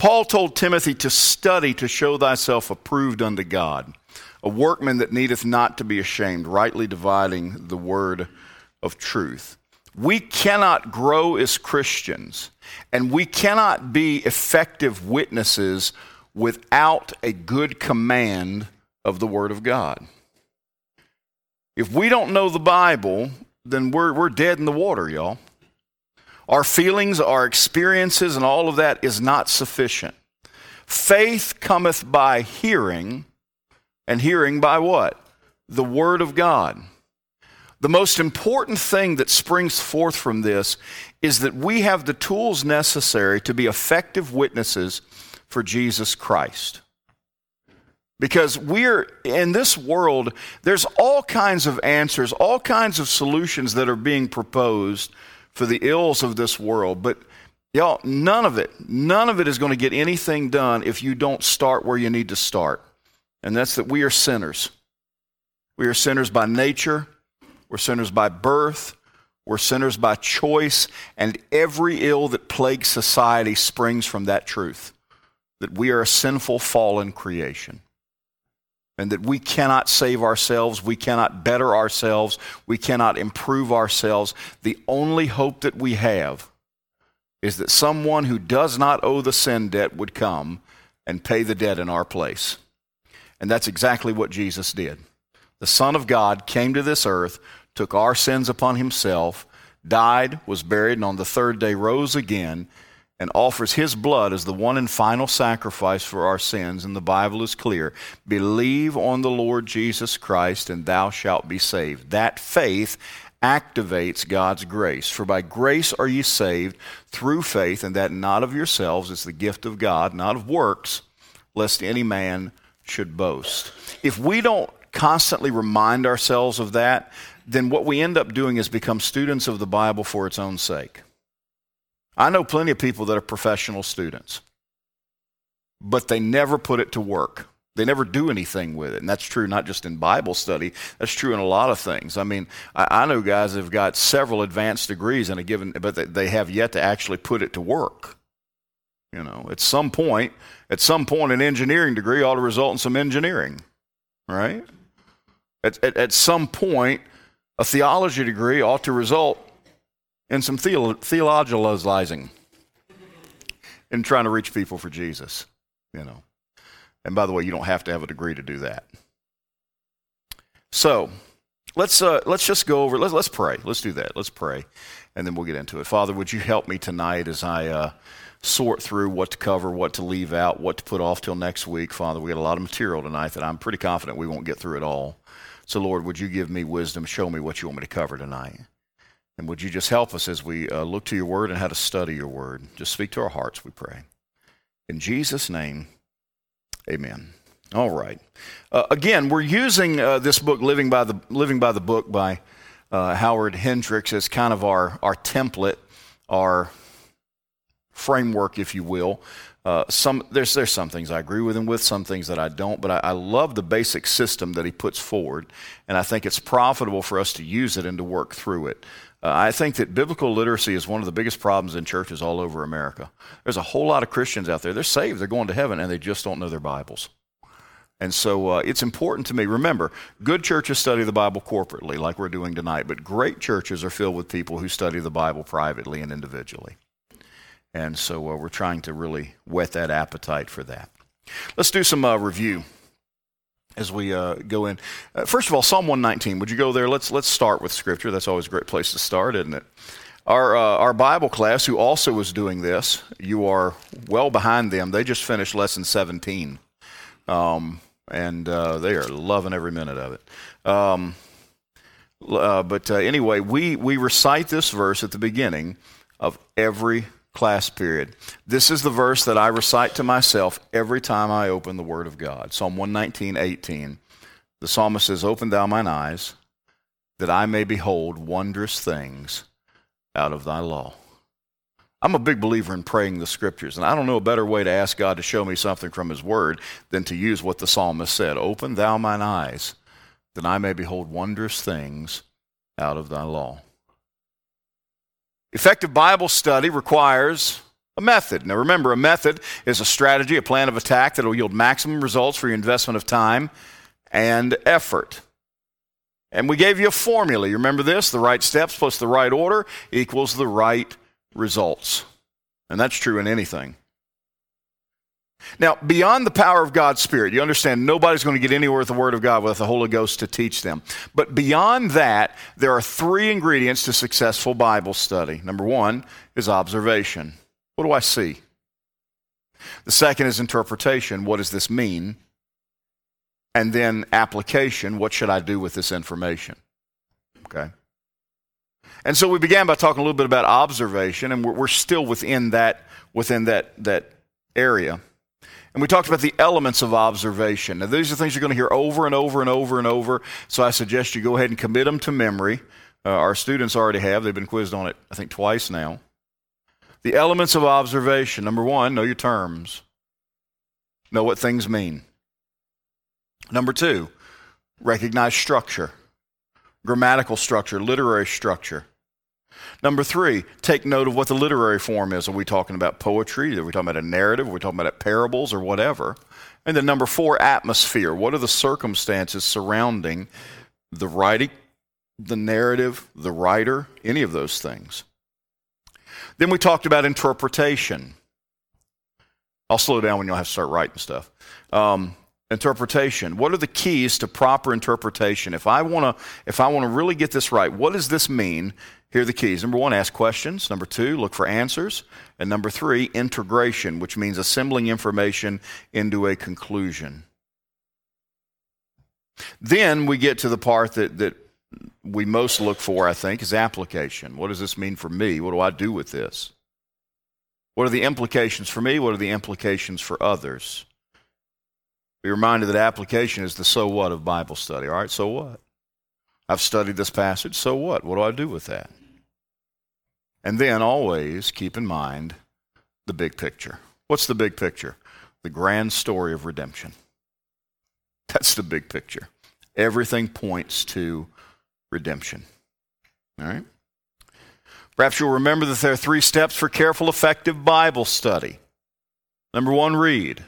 Paul told Timothy to study to show thyself approved unto God, a workman that needeth not to be ashamed, rightly dividing the word of truth. We cannot grow as Christians, and we cannot be effective witnesses without a good command of the Word of God. If we don't know the Bible, then we're, we're dead in the water, y'all. Our feelings, our experiences, and all of that is not sufficient. Faith cometh by hearing, and hearing by what? The Word of God. The most important thing that springs forth from this is that we have the tools necessary to be effective witnesses for Jesus Christ. Because we're in this world, there's all kinds of answers, all kinds of solutions that are being proposed for the ills of this world. But y'all, none of it, none of it is going to get anything done if you don't start where you need to start. And that's that we are sinners. We are sinners by nature, we're sinners by birth, we're sinners by choice, and every ill that plagues society springs from that truth that we are a sinful, fallen creation and that we cannot save ourselves, we cannot better ourselves, we cannot improve ourselves. The only hope that we have is that someone who does not owe the sin debt would come and pay the debt in our place. And that's exactly what Jesus did. The Son of God came to this earth, took our sins upon himself, died, was buried, and on the third day rose again and offers his blood as the one and final sacrifice for our sins, and the Bible is clear believe on the Lord Jesus Christ, and thou shalt be saved. That faith activates God's grace. For by grace are ye saved through faith, and that not of yourselves, it's the gift of God, not of works, lest any man should boast. If we don't constantly remind ourselves of that, then what we end up doing is become students of the Bible for its own sake. I know plenty of people that are professional students, but they never put it to work. They never do anything with it. And that's true not just in Bible study, that's true in a lot of things. I mean, I, I know guys that have got several advanced degrees in a given, but they, they have yet to actually put it to work. You know, at some point, at some point, an engineering degree ought to result in some engineering, right? At, at, at some point, a theology degree ought to result and some theolo- theologizing in trying to reach people for Jesus, you know. And by the way, you don't have to have a degree to do that. So, let's uh, let's just go over. Let's let's pray. Let's do that. Let's pray, and then we'll get into it. Father, would you help me tonight as I uh, sort through what to cover, what to leave out, what to put off till next week? Father, we got a lot of material tonight that I'm pretty confident we won't get through it all. So, Lord, would you give me wisdom? Show me what you want me to cover tonight. And would you just help us as we uh, look to your word and how to study your word? Just speak to our hearts, we pray. In Jesus' name, amen. All right. Uh, again, we're using uh, this book, Living by the, Living by the Book by uh, Howard Hendricks, as kind of our, our template, our framework, if you will. Uh, some, there's, there's some things I agree with him with, some things that I don't, but I, I, love the basic system that he puts forward, and I think it's profitable for us to use it and to work through it. Uh, I think that biblical literacy is one of the biggest problems in churches all over America. There's a whole lot of Christians out there. They're saved, they're going to heaven, and they just don't know their Bibles. And so uh, it's important to me. Remember, good churches study the Bible corporately, like we're doing tonight, but great churches are filled with people who study the Bible privately and individually. And so uh, we're trying to really whet that appetite for that. Let's do some uh, review as we uh, go in. Uh, first of all, Psalm 119. Would you go there? Let's let's start with Scripture. That's always a great place to start, isn't it? Our uh, our Bible class, who also is doing this, you are well behind them. They just finished lesson 17, um, and uh, they are loving every minute of it. Um, uh, but uh, anyway, we we recite this verse at the beginning of every class period. This is the verse that I recite to myself every time I open the Word of God. Psalm 119, 18. The psalmist says, Open thou mine eyes, that I may behold wondrous things out of thy law. I'm a big believer in praying the scriptures, and I don't know a better way to ask God to show me something from His Word than to use what the psalmist said Open thou mine eyes, that I may behold wondrous things out of thy law. Effective Bible study requires A method. Now remember, a method is a strategy, a plan of attack that will yield maximum results for your investment of time and effort. And we gave you a formula. You remember this? The right steps plus the right order equals the right results. And that's true in anything. Now, beyond the power of God's Spirit, you understand nobody's going to get anywhere with the Word of God without the Holy Ghost to teach them. But beyond that, there are three ingredients to successful Bible study. Number one is observation. What do I see? The second is interpretation. What does this mean? And then application. What should I do with this information? Okay. And so we began by talking a little bit about observation, and we're, still within that within that that area. And we talked about the elements of observation. Now, these are things you're going to hear over and over and over and over. So I suggest you go ahead and commit them to memory. Uh, our students already have. They've been quizzed on it, I think, twice now. The elements of observation. Number one, know your terms, know what things mean. Number two, recognize structure, grammatical structure, literary structure. Number three, take note of what the literary form is. Are we talking about poetry? Are we talking about a narrative? Are we talking about parables or whatever? And then number four, atmosphere. What are the circumstances surrounding the writing, the narrative, the writer, any of those things? Then we talked about interpretation. I'll slow down when you'll have to start writing stuff. Um, interpretation. What are the keys to proper interpretation? If I want to, if I want to really get this right, what does this mean? Here are the keys. Number one, ask questions. Number two, look for answers. And number three, integration, which means assembling information into a conclusion. Then we get to the part that, that we most look for, I think, is application. What does this mean for me? What do I do with this? What are the implications for me? What are the implications for others? Be reminded that application is the so what of Bible study. All right, so what? I've studied this passage, so what? What do I do with that? And then always keep in mind the big picture. What's the big picture? The grand story of redemption. That's the big picture. Everything points to redemption. All right? Perhaps you'll remember that there are three steps for careful, effective Bible study. Number one, read.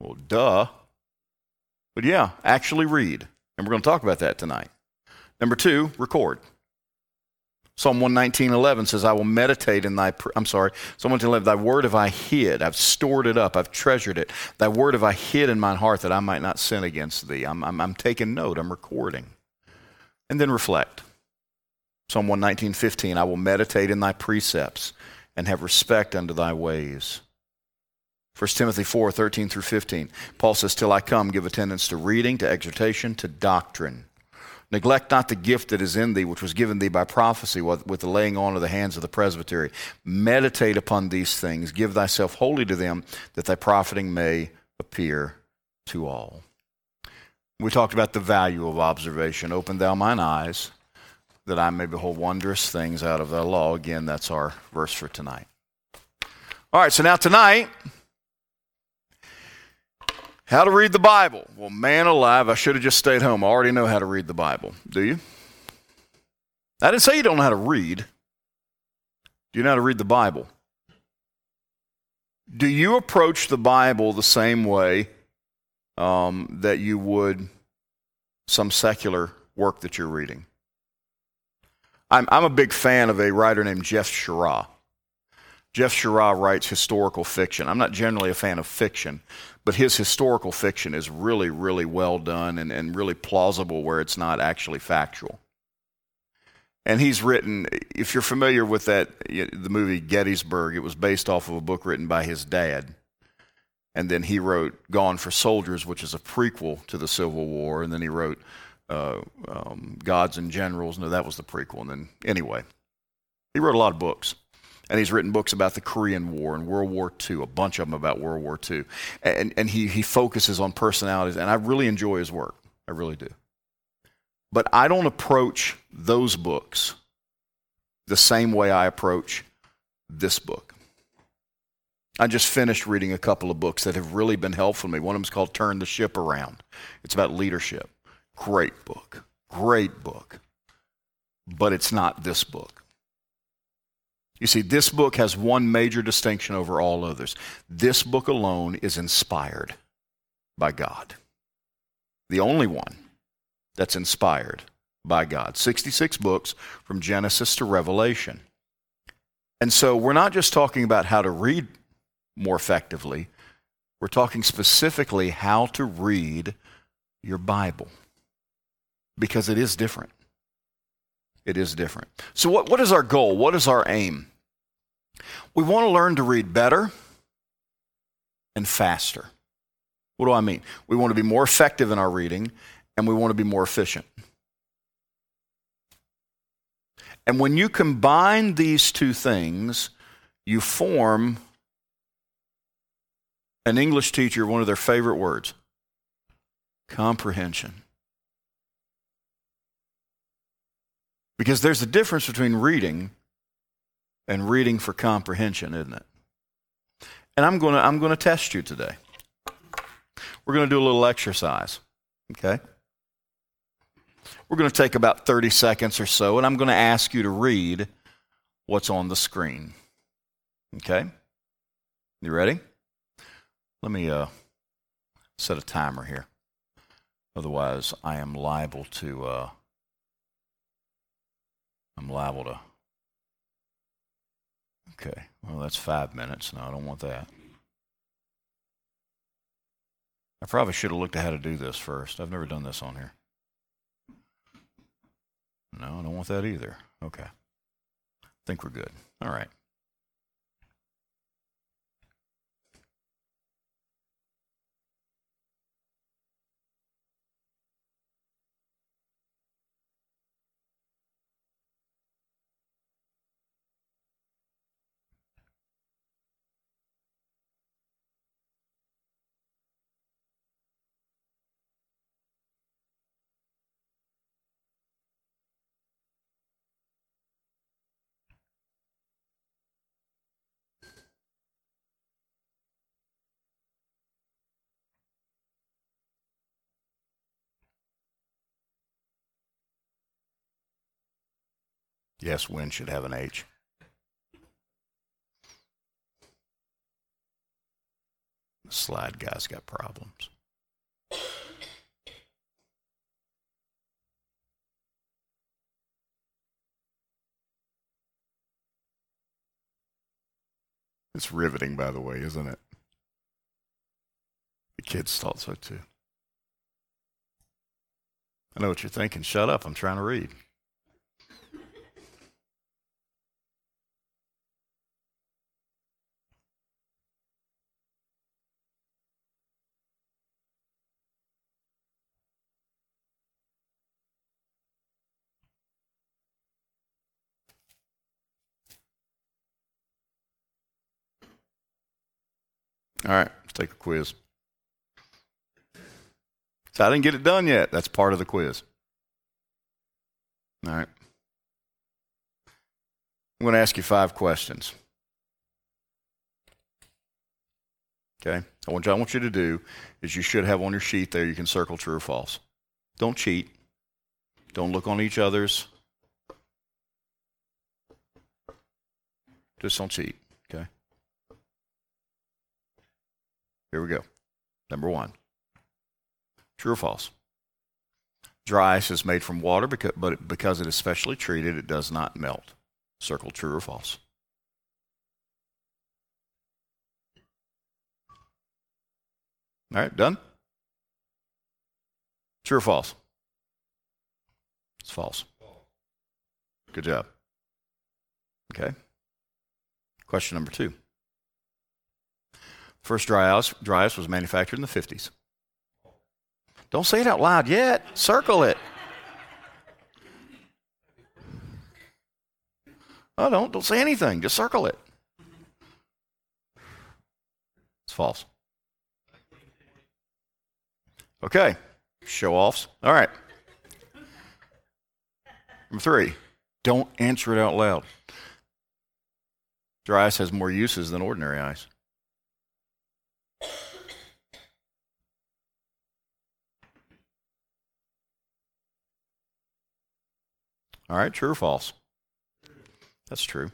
Well, duh. But yeah, actually read. And we're going to talk about that tonight. Number two, record. Psalm 119.11 says, I will meditate in thy, I'm sorry, Psalm 119.11, thy word have I hid, I've stored it up, I've treasured it. Thy word have I hid in mine heart that I might not sin against thee. I'm, I'm, I'm taking note, I'm recording. And then reflect. Psalm 119.15, I will meditate in thy precepts and have respect unto thy ways. 1 Timothy 4, 13 through 15. Paul says, Till I come, give attendance to reading, to exhortation, to doctrine. Neglect not the gift that is in thee, which was given thee by prophecy with the laying on of the hands of the presbytery. Meditate upon these things. Give thyself wholly to them, that thy profiting may appear to all. We talked about the value of observation. Open thou mine eyes, that I may behold wondrous things out of thy law. Again, that's our verse for tonight. All right, so now tonight, how to read the Bible. Well, man alive, I should have just stayed home. I already know how to read the Bible. Do you? I didn't say you don't know how to read. Do you know how to read the Bible? Do you approach the Bible the same way um, that you would some secular work that you're reading? I'm, I'm a big fan of a writer named Jeff Shaara. Jeff Shaara writes historical fiction. I'm not generally a fan of fiction, but his historical fiction is really, really well done and, and really plausible where it's not actually factual. And he's written, if you're familiar with that, the movie Gettysburg, it was based off of a book written by his dad. And then he wrote Gone for Soldiers, which is a prequel to the Civil War. And then he wrote uh, um, Gods and Generals. No, that was the prequel. And then, anyway, he wrote a lot of books. And he's written books about the Korean War and World War II, a bunch of them about World War II. And, and he, he focuses on personalities, and I really enjoy his work. I really do. But I don't approach those books the same way I approach this book. I just finished reading a couple of books that have really been helpful to me. One of them is called Turn the Ship Around. It's about leadership. Great book. Great book. But it's not this book. You see, this book has one major distinction over all others. This book alone is inspired by God. The only one that's inspired by God. 66 books from Genesis to Revelation. And so we're not just talking about how to read more effectively, we're talking specifically how to read your Bible because it is different. It is different. So, what, what is our goal? What is our aim? We want to learn to read better and faster. What do I mean? We want to be more effective in our reading and we want to be more efficient. And when you combine these two things, you form an English teacher, one of their favorite words comprehension. Because there's a difference between reading and reading for comprehension, isn't it? And I'm going to I'm going to test you today. We're going to do a little exercise, okay? We're going to take about 30 seconds or so, and I'm going to ask you to read what's on the screen. Okay? You ready? Let me uh, set a timer here. Otherwise, I am liable to. Uh, I'm liable to. Okay, well, that's five minutes. No, I don't want that. I probably should have looked at how to do this first. I've never done this on here. No, I don't want that either. Okay. I think we're good. All right. Yes, win should have an H. The slide guy's got problems. It's riveting, by the way, isn't it? The kids thought so too. I know what you're thinking. Shut up, I'm trying to read. All right, let's take a quiz. So I didn't get it done yet. That's part of the quiz. All right. I'm going to ask you five questions. Okay? I want, you, I want you to do is you should have on your sheet there, you can circle true or false. Don't cheat. Don't look on each other's. Just don't cheat. Here we go. Number one true or false? Dry ice is made from water, because, but because it is specially treated, it does not melt. Circle true or false. All right, done? True or false? It's false. Good job. Okay. Question number two. First dry ice, dry ice was manufactured in the 50s. Don't say it out loud yet. Circle it. Oh, don't don't say anything. Just circle it. It's false. Okay. Show offs. All right. Number three. Don't answer it out loud. Dry ice has more uses than ordinary ice. All right, true or false? That's true.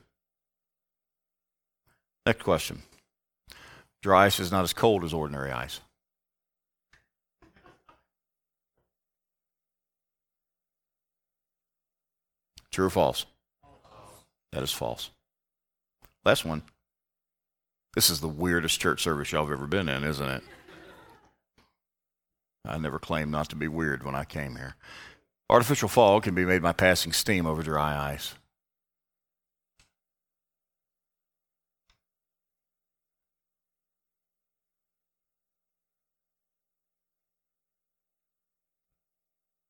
Next question. Dry ice is not as cold as ordinary ice. True or false? That is false. Last one. This is the weirdest church service y'all have ever been in, isn't it? I never claimed not to be weird when I came here. Artificial fog can be made by passing steam over dry ice.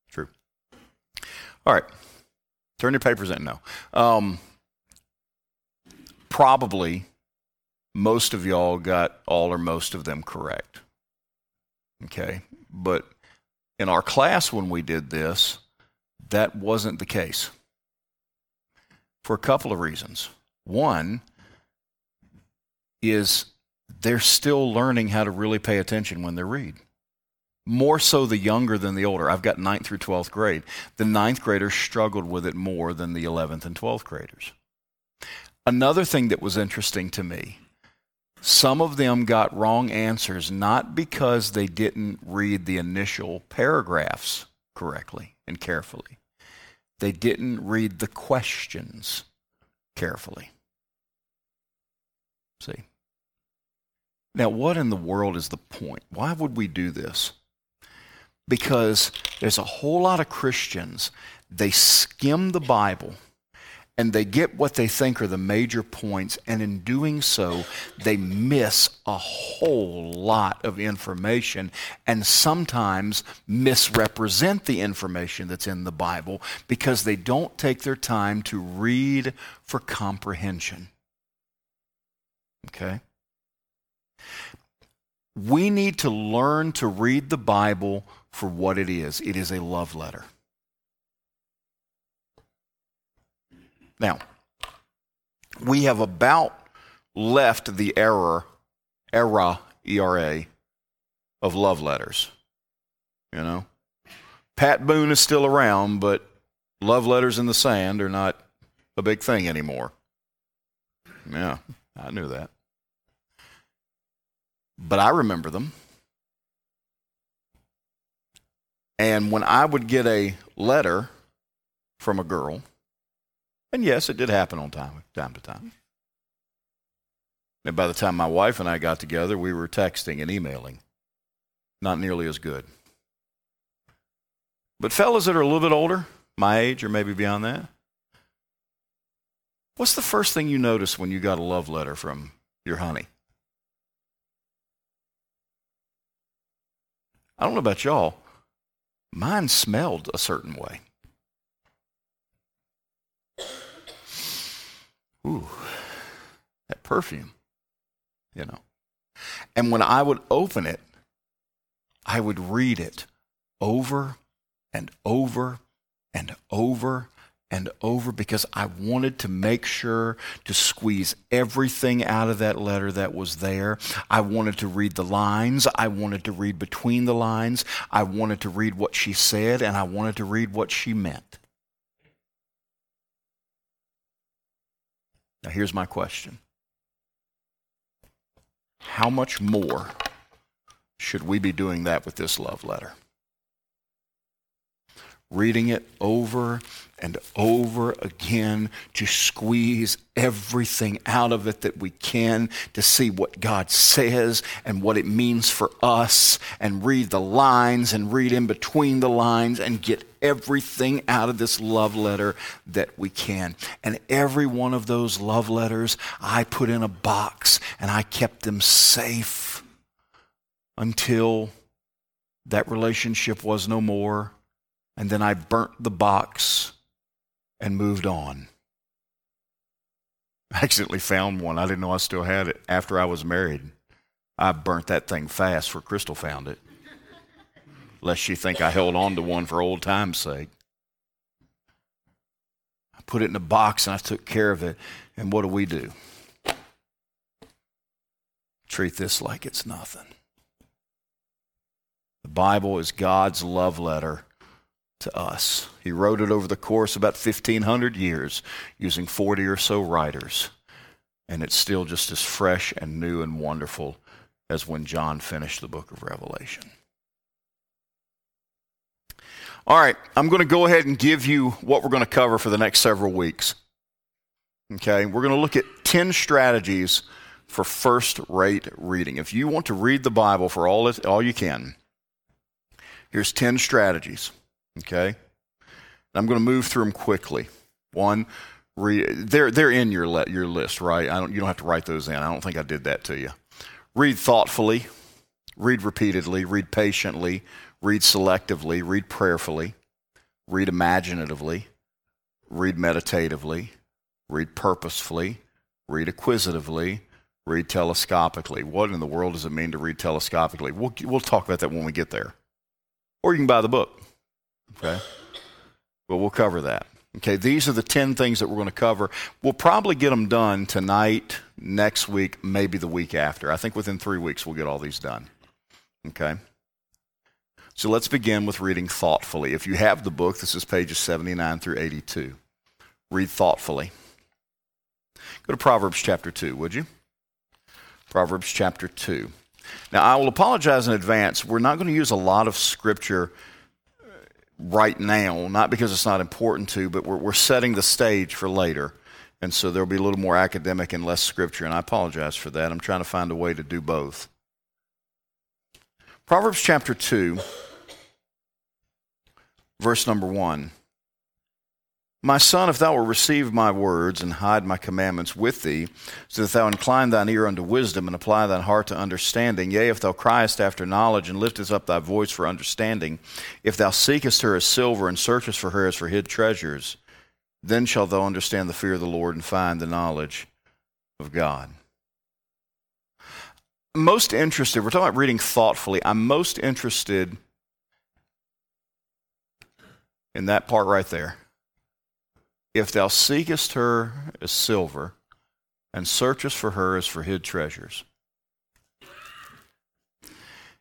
True. All right. Turn your papers in. No. Um, probably most of y'all got all or most of them correct. Okay. But in our class when we did this, that wasn't the case for a couple of reasons. One is they're still learning how to really pay attention when they read. More so the younger than the older. I've got ninth through 12th grade. The ninth graders struggled with it more than the 11th and 12th graders. Another thing that was interesting to me some of them got wrong answers not because they didn't read the initial paragraphs correctly and carefully, they didn't read the questions carefully. See? Now, what in the world is the point? Why would we do this? Because there's a whole lot of Christians, they skim the Bible and they get what they think are the major points, and in doing so, they miss a whole lot of information and sometimes misrepresent the information that's in the Bible because they don't take their time to read for comprehension. Okay? We need to learn to read the Bible for what it is it is a love letter. Now, we have about left the era, era, ERA, of love letters. You know? Pat Boone is still around, but love letters in the sand are not a big thing anymore. Yeah, I knew that. But I remember them. And when I would get a letter from a girl, and yes, it did happen on time, time to time. And by the time my wife and I got together, we were texting and emailing. Not nearly as good. But fellas that are a little bit older, my age or maybe beyond that, what's the first thing you notice when you got a love letter from your honey? I don't know about y'all. Mine smelled a certain way. Ooh, that perfume, you know. And when I would open it, I would read it over and over and over and over because I wanted to make sure to squeeze everything out of that letter that was there. I wanted to read the lines. I wanted to read between the lines. I wanted to read what she said, and I wanted to read what she meant. Now, here's my question How much more should we be doing that with this love letter? Reading it over and over again to squeeze everything out of it that we can to see what God says and what it means for us and read the lines and read in between the lines and get everything out of this love letter that we can. And every one of those love letters I put in a box and I kept them safe until that relationship was no more. And then I burnt the box and moved on. I accidentally found one. I didn't know I still had it after I was married. I burnt that thing fast for Crystal found it. Lest she think I held on to one for old time's sake. I put it in a box and I took care of it. And what do we do? Treat this like it's nothing. The Bible is God's love letter to us. He wrote it over the course about 1,500 years using 40 or so writers. and it's still just as fresh and new and wonderful as when John finished the book of Revelation. All right, I'm going to go ahead and give you what we're going to cover for the next several weeks. Okay, we're going to look at 10 strategies for first rate reading. If you want to read the Bible for all, all you can, here's 10 strategies. Okay, I'm going to move through them quickly. One, read, they're, they're in your, le- your list, right? I don't, you don't have to write those in. I don't think I did that to you. Read thoughtfully, read repeatedly, read patiently, read selectively, read prayerfully, read imaginatively, read meditatively, read purposefully, read acquisitively, read telescopically. What in the world does it mean to read telescopically? We'll, we'll talk about that when we get there. Or you can buy the book. Okay? But we'll cover that. Okay, these are the 10 things that we're going to cover. We'll probably get them done tonight, next week, maybe the week after. I think within three weeks we'll get all these done. Okay? So let's begin with reading thoughtfully. If you have the book, this is pages 79 through 82. Read thoughtfully. Go to Proverbs chapter 2, would you? Proverbs chapter 2. Now, I will apologize in advance. We're not going to use a lot of scripture right now, not because it's not important to, but we're, we're setting the stage for later. And so there'll be a little more academic and less scripture, and I apologize for that. I'm trying to find a way to do both. Proverbs chapter 2, verse number 1. My son, if thou wilt receive my words and hide my commandments with thee, so that thou incline thine ear unto wisdom and apply thine heart to understanding, yea, if thou criest after knowledge and liftest up thy voice for understanding, if thou seekest her as silver and searchest for her as for hid treasures, then shalt thou understand the fear of the Lord and find the knowledge of God most interested, we're talking about reading thoughtfully. I'm most interested in that part right there. If thou seekest her as silver, and searchest for her as for hid treasures.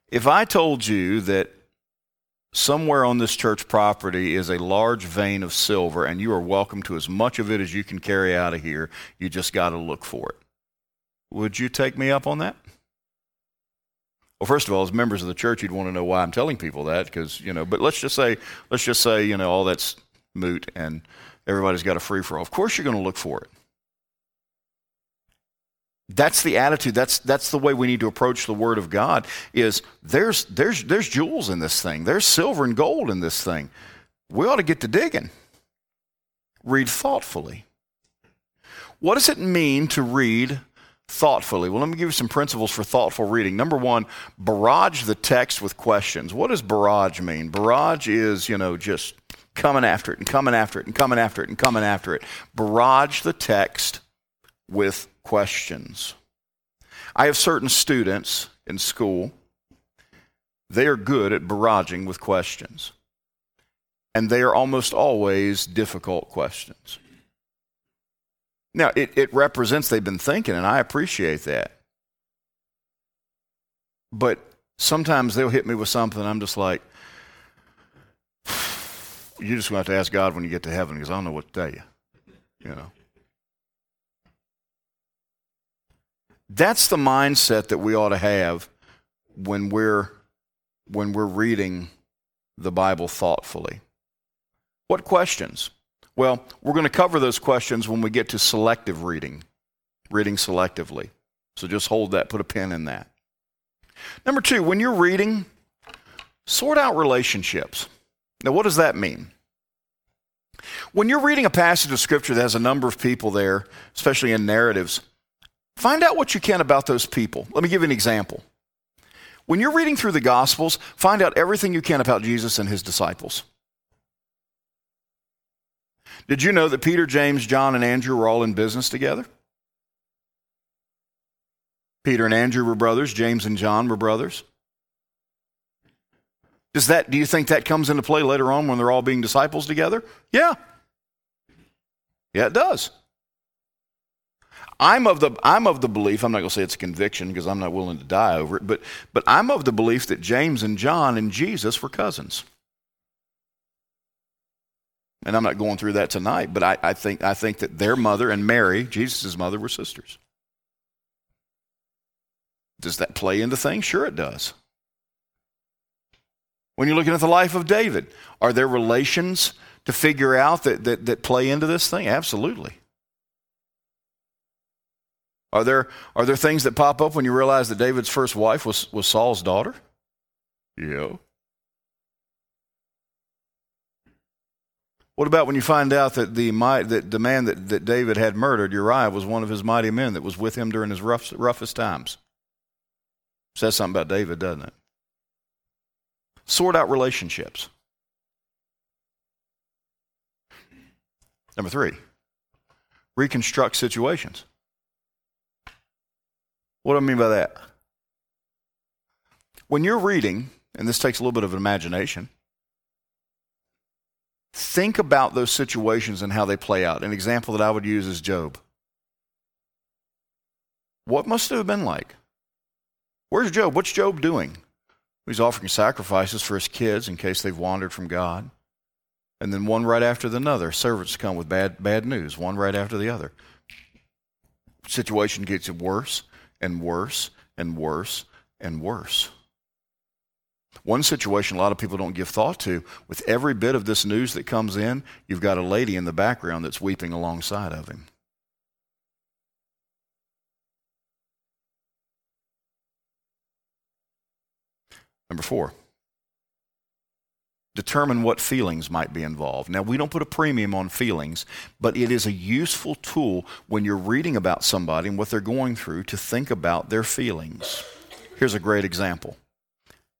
If I told you that somewhere on this church property is a large vein of silver, and you are welcome to as much of it as you can carry out of here, you just got to look for it. Would you take me up on that? Well, first of all, as members of the church, you'd want to know why I'm telling people that, because you know. But let's just say, let's just say, you know, all that's moot, and everybody's got a free for all. Of course, you're going to look for it. That's the attitude. That's that's the way we need to approach the Word of God. Is there's there's there's jewels in this thing. There's silver and gold in this thing. We ought to get to digging. Read thoughtfully. What does it mean to read thoughtfully. Well, let me give you some principles for thoughtful reading. Number one, barrage the text with questions. What does barrage mean? Barrage is, you know, just coming after it and coming after it and coming after it and coming after it. Barrage the text with questions. I have certain students in school, they are good at barraging with questions. And they are almost always difficult questions. Now, it, it represents they've been thinking, and I appreciate that. But sometimes they'll hit me with something, I'm just like, you just going to have to ask God when you get to heaven because I don't know what to tell you. You know. That's the mindset that we ought to have when we're when we're reading the Bible thoughtfully. What questions? Well, we're going to cover those questions when we get to selective reading, reading selectively. So just hold that, put a pin in that. Number two, when you're reading, sort out relationships. Now, what does that mean? When you're reading a passage of Scripture that has a number of people there, especially in narratives, find out what you can about those people. Let me give you an example. When you're reading through the Gospels, find out everything you can about Jesus and his disciples. Did you know that Peter, James, John, and Andrew were all in business together? Peter and Andrew were brothers, James and John were brothers. Does that do you think that comes into play later on when they're all being disciples together? Yeah. Yeah, it does. I'm of the I'm of the belief, I'm not going to say it's a conviction because I'm not willing to die over it, but but I'm of the belief that James and John and Jesus were cousins and I'm not going through that tonight, but I, I, think, I think that their mother and Mary, Jesus' mother, were sisters. Does that play into things? Sure, it does. When you're looking at the life of David, are there relations to figure out that, that, that play into this thing? Absolutely. Are there, are there things that pop up when you realize that David's first wife was, was Saul's daughter? Yeah. What about when you find out that the, that the man that, that David had murdered, Uriah, was one of his mighty men that was with him during his rough, roughest times? Says something about David, doesn't it? Sort out relationships. Number three, reconstruct situations. What do I mean by that? When you're reading, and this takes a little bit of imagination, think about those situations and how they play out. An example that I would use is Job. What must it have been like? Where's Job? What's Job doing? He's offering sacrifices for his kids in case they've wandered from God. And then one right after the other. Servants come with bad, bad news, one right after the other. Situation gets worse and worse and worse and worse. One situation a lot of people don't give thought to with every bit of this news that comes in, you've got a lady in the background that's weeping alongside of him. Number four, determine what feelings might be involved. Now, we don't put a premium on feelings, but it is a useful tool when you're reading about somebody and what they're going through to think about their feelings. Here's a great example.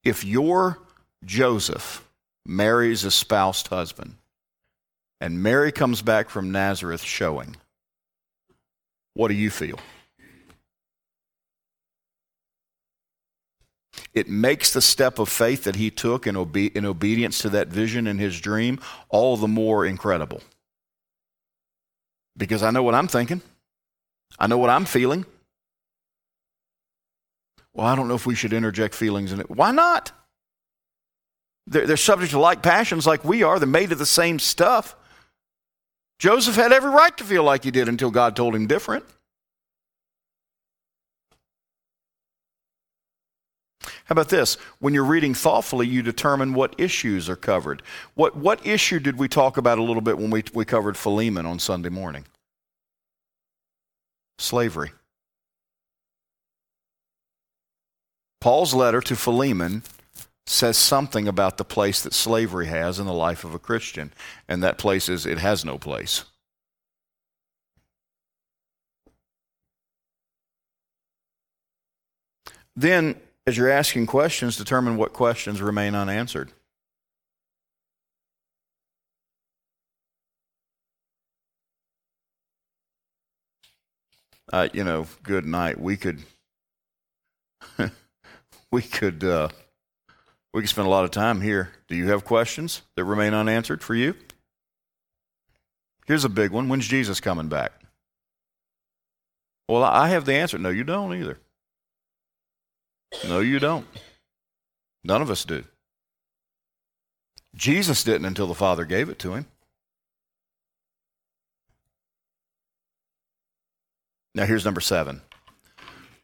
If you're Joseph marries a spoused husband and Mary comes back from Nazareth showing, what do you feel? It makes the step of faith that he took in, obe- in obedience to that vision and his dream all the more incredible. Because I know what I'm thinking, I know what I'm feeling. Well, I don't know if we should interject feelings in it. Why not? They're, they're subject to like passions like we are. They're made of the same stuff. Joseph had every right to feel like he did until God told him different. How about this? When you're reading thoughtfully, you determine what issues are covered. What, what issue did we talk about a little bit when we, we covered Philemon on Sunday morning? Slavery. Paul's letter to Philemon says something about the place that slavery has in the life of a Christian, and that place is it has no place. Then as you're asking questions, determine what questions remain unanswered. Uh, you know, good night. We could, we could, uh, we could spend a lot of time here. Do you have questions that remain unanswered for you? Here's a big one. When's Jesus coming back? Well, I have the answer. No, you don't either. No, you don't. None of us do. Jesus didn't until the Father gave it to him. Now, here's number seven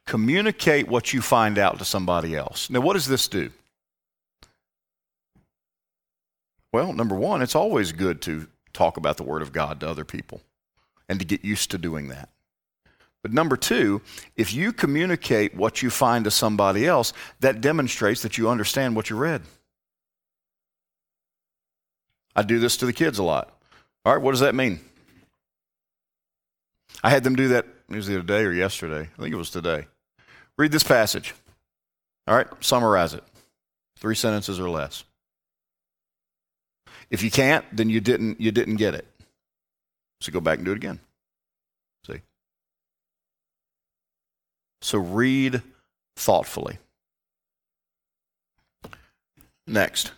communicate what you find out to somebody else. Now, what does this do? Well, number one, it's always good to talk about the Word of God to other people and to get used to doing that. But number two, if you communicate what you find to somebody else, that demonstrates that you understand what you read. I do this to the kids a lot. All right, what does that mean? I had them do that, it was the other day or yesterday. I think it was today. Read this passage. All right, summarize it. Three sentences or less. If you can't, then you didn't you didn't get it. So go back and do it again. So read thoughtfully. Next,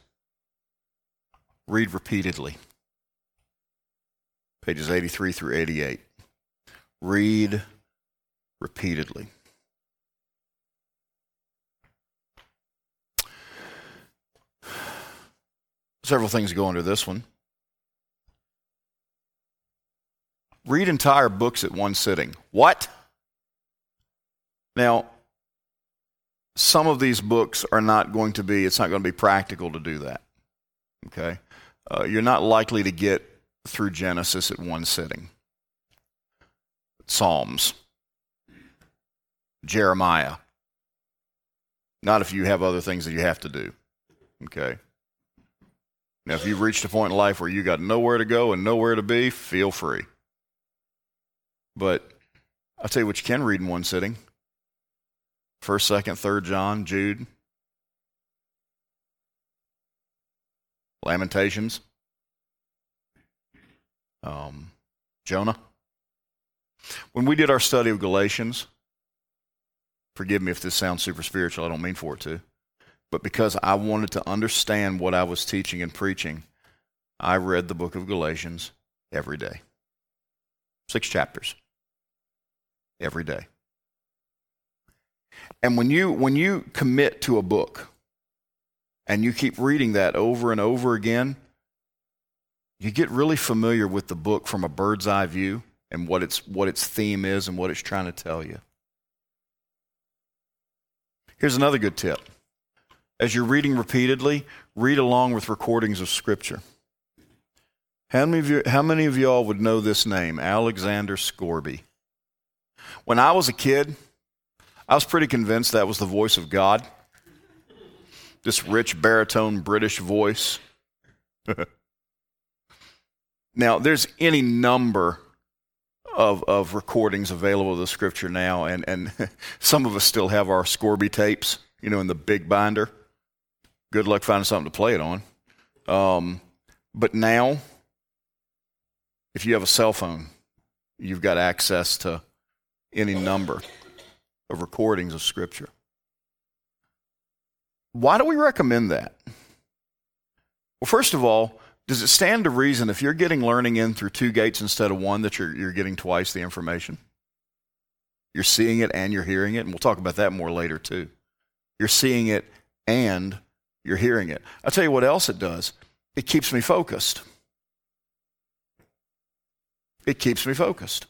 read repeatedly. Pages 83 through 88. Read repeatedly. Several things go into this one. Read entire books at one sitting. What? Now, some of these books are not going to be, it's not going to be practical to do that. Okay? Uh, you're not likely to get through Genesis at one sitting. Psalms, Jeremiah. Not if you have other things that you have to do. Okay? Now, if you've reached a point in life where you got nowhere to go and nowhere to be, feel free. But I'll tell you what you can read in one sitting. First, second, third John, Jude, Lamentations, um, Jonah. When we did our study of Galatians, forgive me if this sounds super spiritual, I don't mean for it to, but because I wanted to understand what I was teaching and preaching, I read the book of Galatians every day. Six chapters every day. And when you when you commit to a book and you keep reading that over and over again, you get really familiar with the book from a bird's eye view and what its what its theme is and what it's trying to tell you. Here's another good tip. As you're reading repeatedly, read along with recordings of scripture. How many of you how many of y'all would know this name, Alexander Scourby? When I was a kid, I was pretty convinced that was the voice of God. This rich baritone British voice. now, there's any number of, of recordings available of the scripture now, and, and some of us still have our Scourby tapes, you know, in the big binder. Good luck finding something to play it on. Um, but now, if you have a cell phone, you've got access to any number of recordings of Scripture. Why do we recommend that? Well, first of all, does it stand to reason if you're getting learning in through two gates instead of one that you're, you're getting twice the information? You're seeing it and you're hearing it, and we'll talk about that more later too. You're seeing it and you're hearing it. I'll tell you what else it does it keeps me focused. It keeps me focused.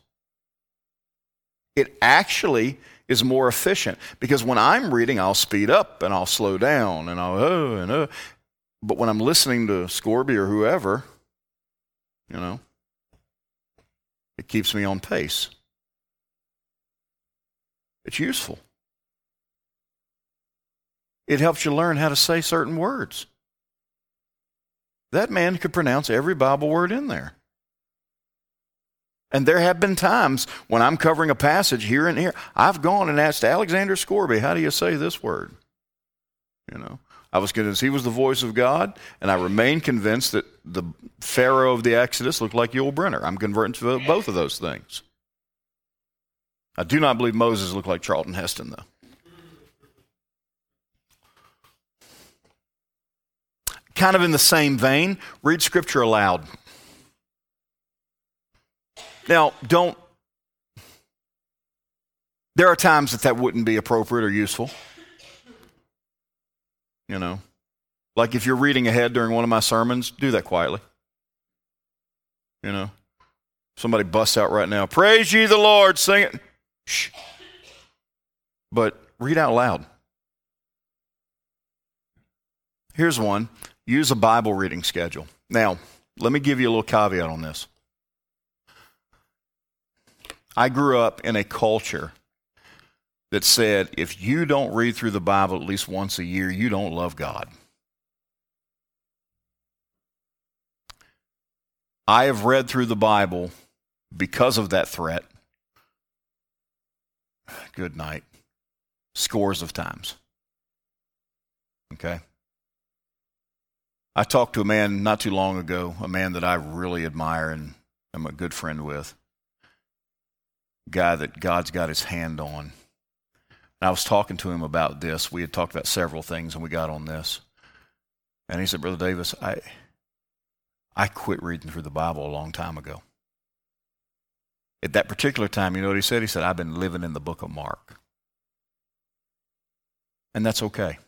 It actually is more efficient. Because when I'm reading, I'll speed up and I'll slow down and I'll, oh, and oh. But when I'm listening to Scourby or whoever, you know, it keeps me on pace. It's useful. It helps you learn how to say certain words. That man could pronounce every Bible word in there. And there have been times when I'm covering a passage here and here, I've gone and asked Alexander Scourby, how do you say this word? You know, I was convinced he was the voice of God, and I remain convinced that the Pharaoh of the Exodus looked like Yul Brynner. I'm converting to both of those things. I do not believe Moses looked like Charlton Heston, though. Kind of in the same vein, read Scripture aloud. Now, don't, there are times that that wouldn't be appropriate or useful. You know, like if you're reading ahead during one of my sermons, do that quietly. You know, somebody busts out right now, Praise ye the Lord, sing it. Shh. But read out loud. Here's one use a Bible reading schedule. Now, let me give you a little caveat on this. I grew up in a culture that said if you don't read through the Bible at least once a year, you don't love God. I have read through the Bible because of that threat. Good night. Scores of times. Okay? I talked to a man not too long ago, a man that I really admire and am a good friend with guy that God's got his hand on. And I was talking to him about this. We had talked about several things and we got on this. And he said, Brother Davis, I, I quit reading through the Bible a long time ago. At that particular time, you know what he said? He said, I've been living in the book of Mark. And that's okay.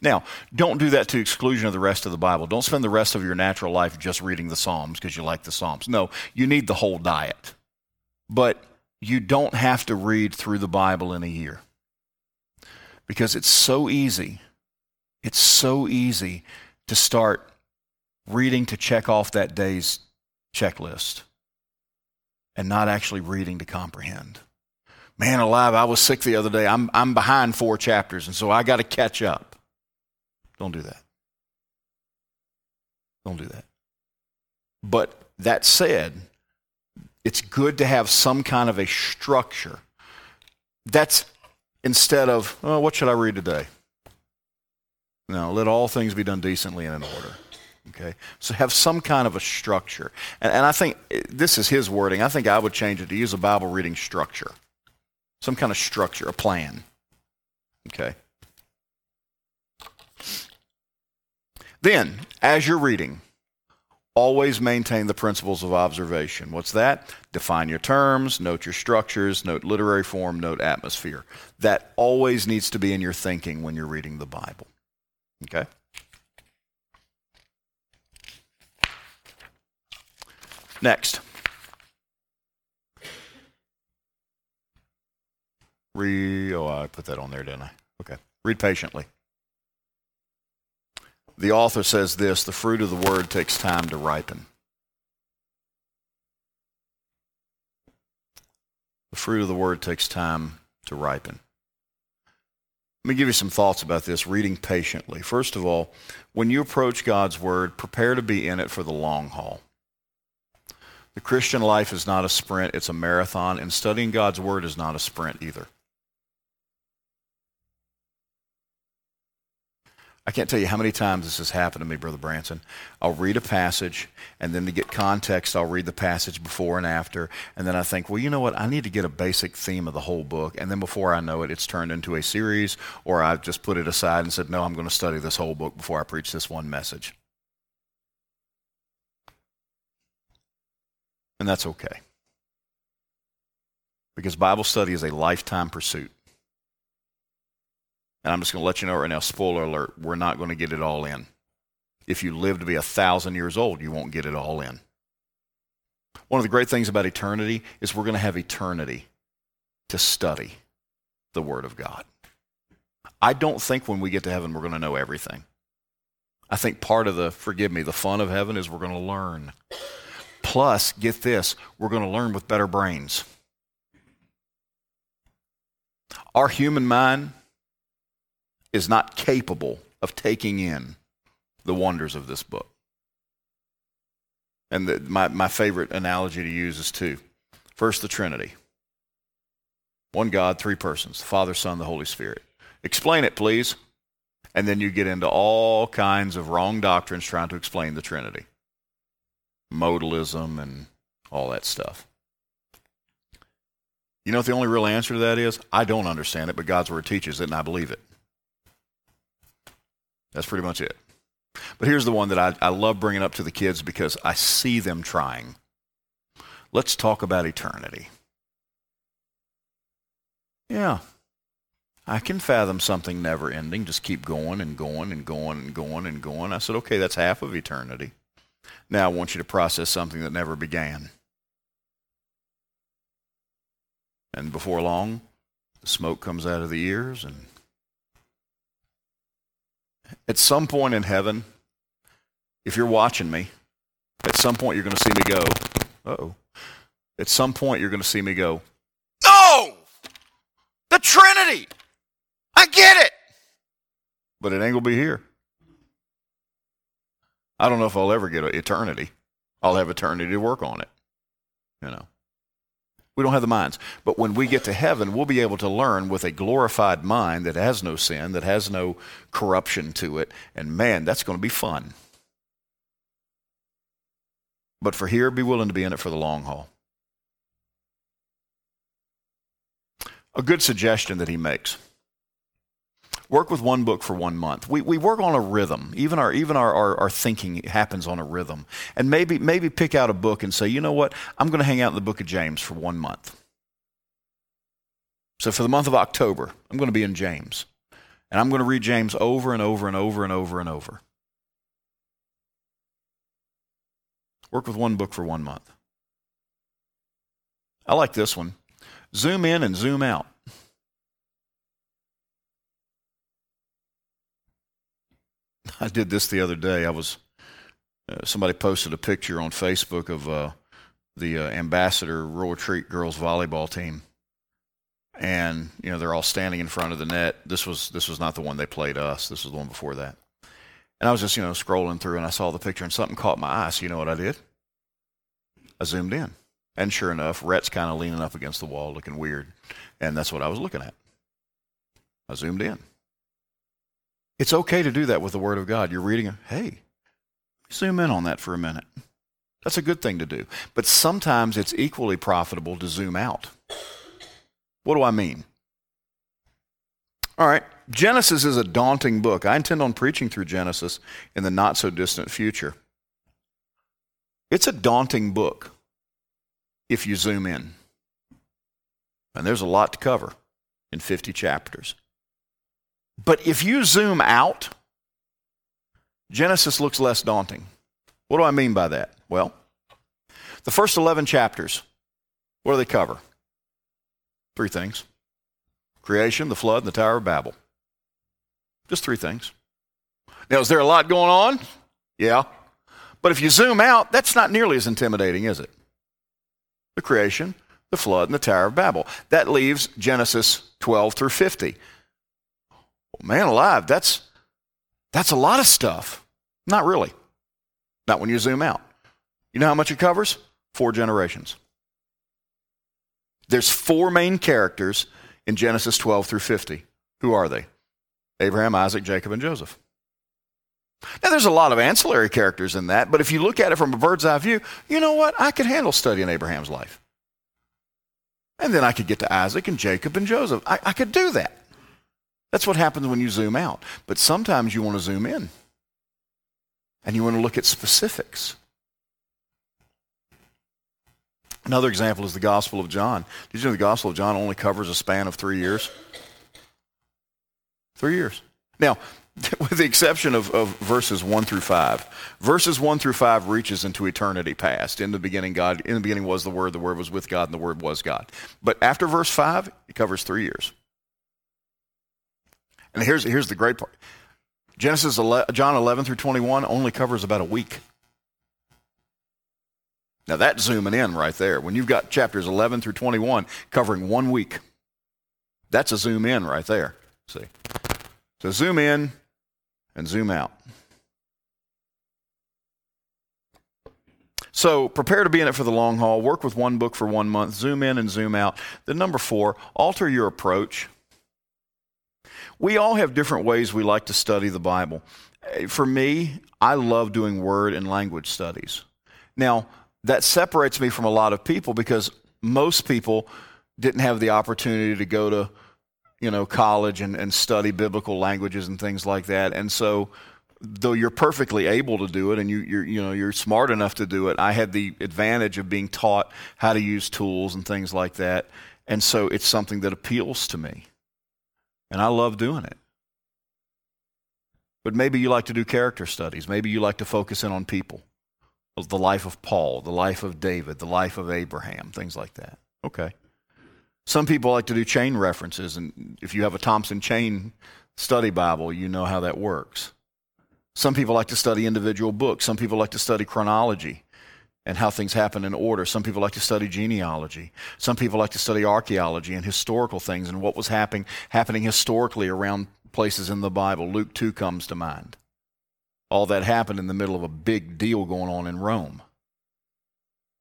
Now, don't do that to exclusion of the rest of the Bible. Don't spend the rest of your natural life just reading the Psalms because you like the Psalms. No, you need the whole diet. But you don't have to read through the Bible in a year. Because it's so easy. It's so easy to start reading to check off that day's checklist and not actually reading to comprehend. Man alive, I was sick the other day. I'm, I'm behind four chapters, and so I got to catch up. Don't do that. Don't do that. But that said, it's good to have some kind of a structure. That's instead of, oh, what should I read today? No, let all things be done decently and in order. Okay? So have some kind of a structure. And, and I think this is his wording. I think I would change it to use a Bible reading structure. Some kind of structure, a plan. Okay? Then, as you're reading, always maintain the principles of observation. What's that? Define your terms, note your structures, note literary form, note atmosphere. That always needs to be in your thinking when you're reading the Bible. Okay? Next. Read, oh, I put that on there, didn't I? Okay. Read patiently. The author says this the fruit of the word takes time to ripen. The fruit of the word takes time to ripen. Let me give you some thoughts about this reading patiently. First of all, when you approach God's word, prepare to be in it for the long haul. The Christian life is not a sprint, it's a marathon, and studying God's word is not a sprint either. I can't tell you how many times this has happened to me, Brother Branson. I'll read a passage, and then to get context, I'll read the passage before and after, and then I think, well, you know what? I need to get a basic theme of the whole book. And then before I know it, it's turned into a series, or I've just put it aside and said, no, I'm going to study this whole book before I preach this one message. And that's okay. Because Bible study is a lifetime pursuit. And I'm just going to let you know right now spoiler alert, we're not going to get it all in. If you live to be a thousand years old, you won't get it all in. One of the great things about eternity is we're going to have eternity to study the Word of God. I don't think when we get to heaven we're going to know everything. I think part of the, forgive me, the fun of heaven is we're going to learn. Plus, get this, we're going to learn with better brains. Our human mind is not capable of taking in the wonders of this book. And the, my, my favorite analogy to use is two. First, the Trinity one God, three persons the Father, Son, the Holy Spirit. Explain it, please. And then you get into all kinds of wrong doctrines trying to explain the Trinity modalism and all that stuff. You know what the only real answer to that is? I don't understand it, but God's Word teaches it, and I believe it. That's pretty much it. But here's the one that I, I love bringing up to the kids because I see them trying. Let's talk about eternity. Yeah, I can fathom something never ending, just keep going and going and going and going and going. I said, okay, that's half of eternity. Now I want you to process something that never began. And before long, the smoke comes out of the ears and at some point in heaven, if you're watching me, at some point you're going to see me go, oh. At some point you're going to see me go, no! The Trinity! I get it! But it ain't going to be here. I don't know if I'll ever get eternity. I'll have eternity to work on it. You know. We don't have the minds. But when we get to heaven, we'll be able to learn with a glorified mind that has no sin, that has no corruption to it. And man, that's going to be fun. But for here, be willing to be in it for the long haul. A good suggestion that he makes work with one book for one month. We, we work on a rhythm. Even our even our, our, our, thinking happens on a rhythm. And maybe maybe pick out a book and say, you know what, I'm going to hang out in the book of James for one month. So for the month of October, I'm going to be in James. And I'm going to read James over and over and over and over and over. Work with one book for one month. I like this one. Zoom in and zoom out. I did this the other day. I was uh, somebody posted a picture on Facebook of uh, the uh, ambassador Royal Retreat girls volleyball team, and you know they're all standing in front of the net. This was this was not the one they played us. This was the one before that. And I was just you know scrolling through, and I saw the picture, and something caught my eye. So you know what I did? I zoomed in, and sure enough, Rhett's kind of leaning up against the wall, looking weird, and that's what I was looking at. I zoomed in. It's okay to do that with the Word of God. You're reading, hey, zoom in on that for a minute. That's a good thing to do. But sometimes it's equally profitable to zoom out. What do I mean? All right, Genesis is a daunting book. I intend on preaching through Genesis in the not so distant future. It's a daunting book if you zoom in. And there's a lot to cover in 50 chapters. But if you zoom out, Genesis looks less daunting. What do I mean by that? Well, the first 11 chapters, what do they cover? Three things creation, the flood, and the Tower of Babel. Just three things. Now, is there a lot going on? Yeah. But if you zoom out, that's not nearly as intimidating, is it? The creation, the flood, and the Tower of Babel. That leaves Genesis 12 through 50. Man alive, that's, that's a lot of stuff. Not really. Not when you zoom out. You know how much it covers? Four generations. There's four main characters in Genesis 12 through 50. Who are they? Abraham, Isaac, Jacob, and Joseph. Now, there's a lot of ancillary characters in that, but if you look at it from a bird's eye view, you know what? I could handle studying Abraham's life. And then I could get to Isaac and Jacob and Joseph. I, I could do that. That's what happens when you zoom out. But sometimes you want to zoom in and you want to look at specifics. Another example is the Gospel of John. Did you know the Gospel of John only covers a span of three years? Three years. Now, with the exception of, of, verses 1 through 5 verses 1 through 5 reaches into eternity past in the beginning god in the beginning was the word the word was with god and the word was god but after verse 5 it covers three years and here's, here's the great part genesis 11, john 11 through 21 only covers about a week now that's zooming in right there. When you've got chapters 11 through 21 covering one week, that's a zoom in right there. See? So zoom in and zoom out. So prepare to be in it for the long haul. Work with one book for one month. Zoom in and zoom out. Then, number four, alter your approach. We all have different ways we like to study the Bible. For me, I love doing word and language studies. Now, that separates me from a lot of people because most people didn't have the opportunity to go to you know college and, and study biblical languages and things like that and so though you're perfectly able to do it and you you're you know you're smart enough to do it i had the advantage of being taught how to use tools and things like that and so it's something that appeals to me and i love doing it but maybe you like to do character studies maybe you like to focus in on people the life of Paul, the life of David, the life of Abraham, things like that. Okay. Some people like to do chain references, and if you have a Thompson chain study Bible, you know how that works. Some people like to study individual books. Some people like to study chronology and how things happen in order. Some people like to study genealogy. Some people like to study archaeology and historical things and what was happening, happening historically around places in the Bible. Luke 2 comes to mind. All that happened in the middle of a big deal going on in Rome.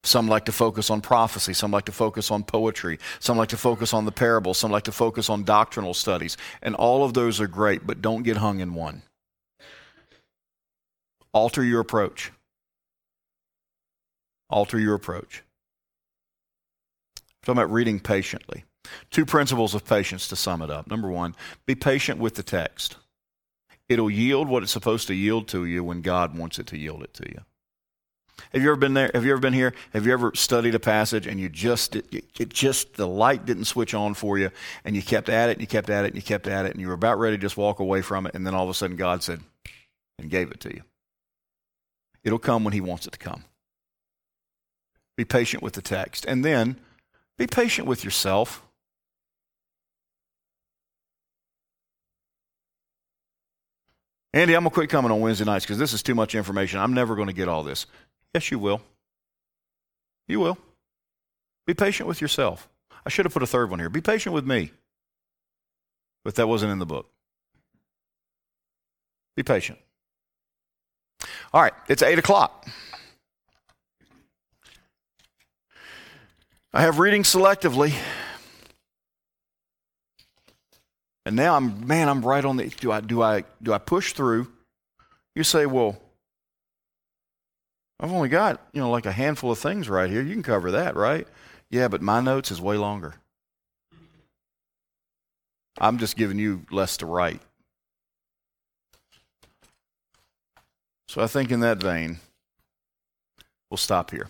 Some like to focus on prophecy. Some like to focus on poetry. Some like to focus on the parables. Some like to focus on doctrinal studies. And all of those are great, but don't get hung in one. Alter your approach. Alter your approach. I'm talking about reading patiently. Two principles of patience to sum it up. Number one, be patient with the text. It'll yield what it's supposed to yield to you when God wants it to yield it to you. Have you ever been there? Have you ever been here? Have you ever studied a passage and you just, it, it, just, the light didn't switch on for you and you kept at it and you kept at it and you kept at it and you were about ready to just walk away from it and then all of a sudden God said and gave it to you. It'll come when He wants it to come. Be patient with the text. And then be patient with yourself. Andy, I'm going to quit coming on Wednesday nights because this is too much information. I'm never going to get all this. Yes, you will. You will. Be patient with yourself. I should have put a third one here. Be patient with me. But that wasn't in the book. Be patient. All right, it's 8 o'clock. I have reading selectively. And now I'm, man, I'm right on the. Do I, do I, do I push through? You say, well, I've only got, you know, like a handful of things right here. You can cover that, right? Yeah, but my notes is way longer. I'm just giving you less to write. So I think in that vein, we'll stop here.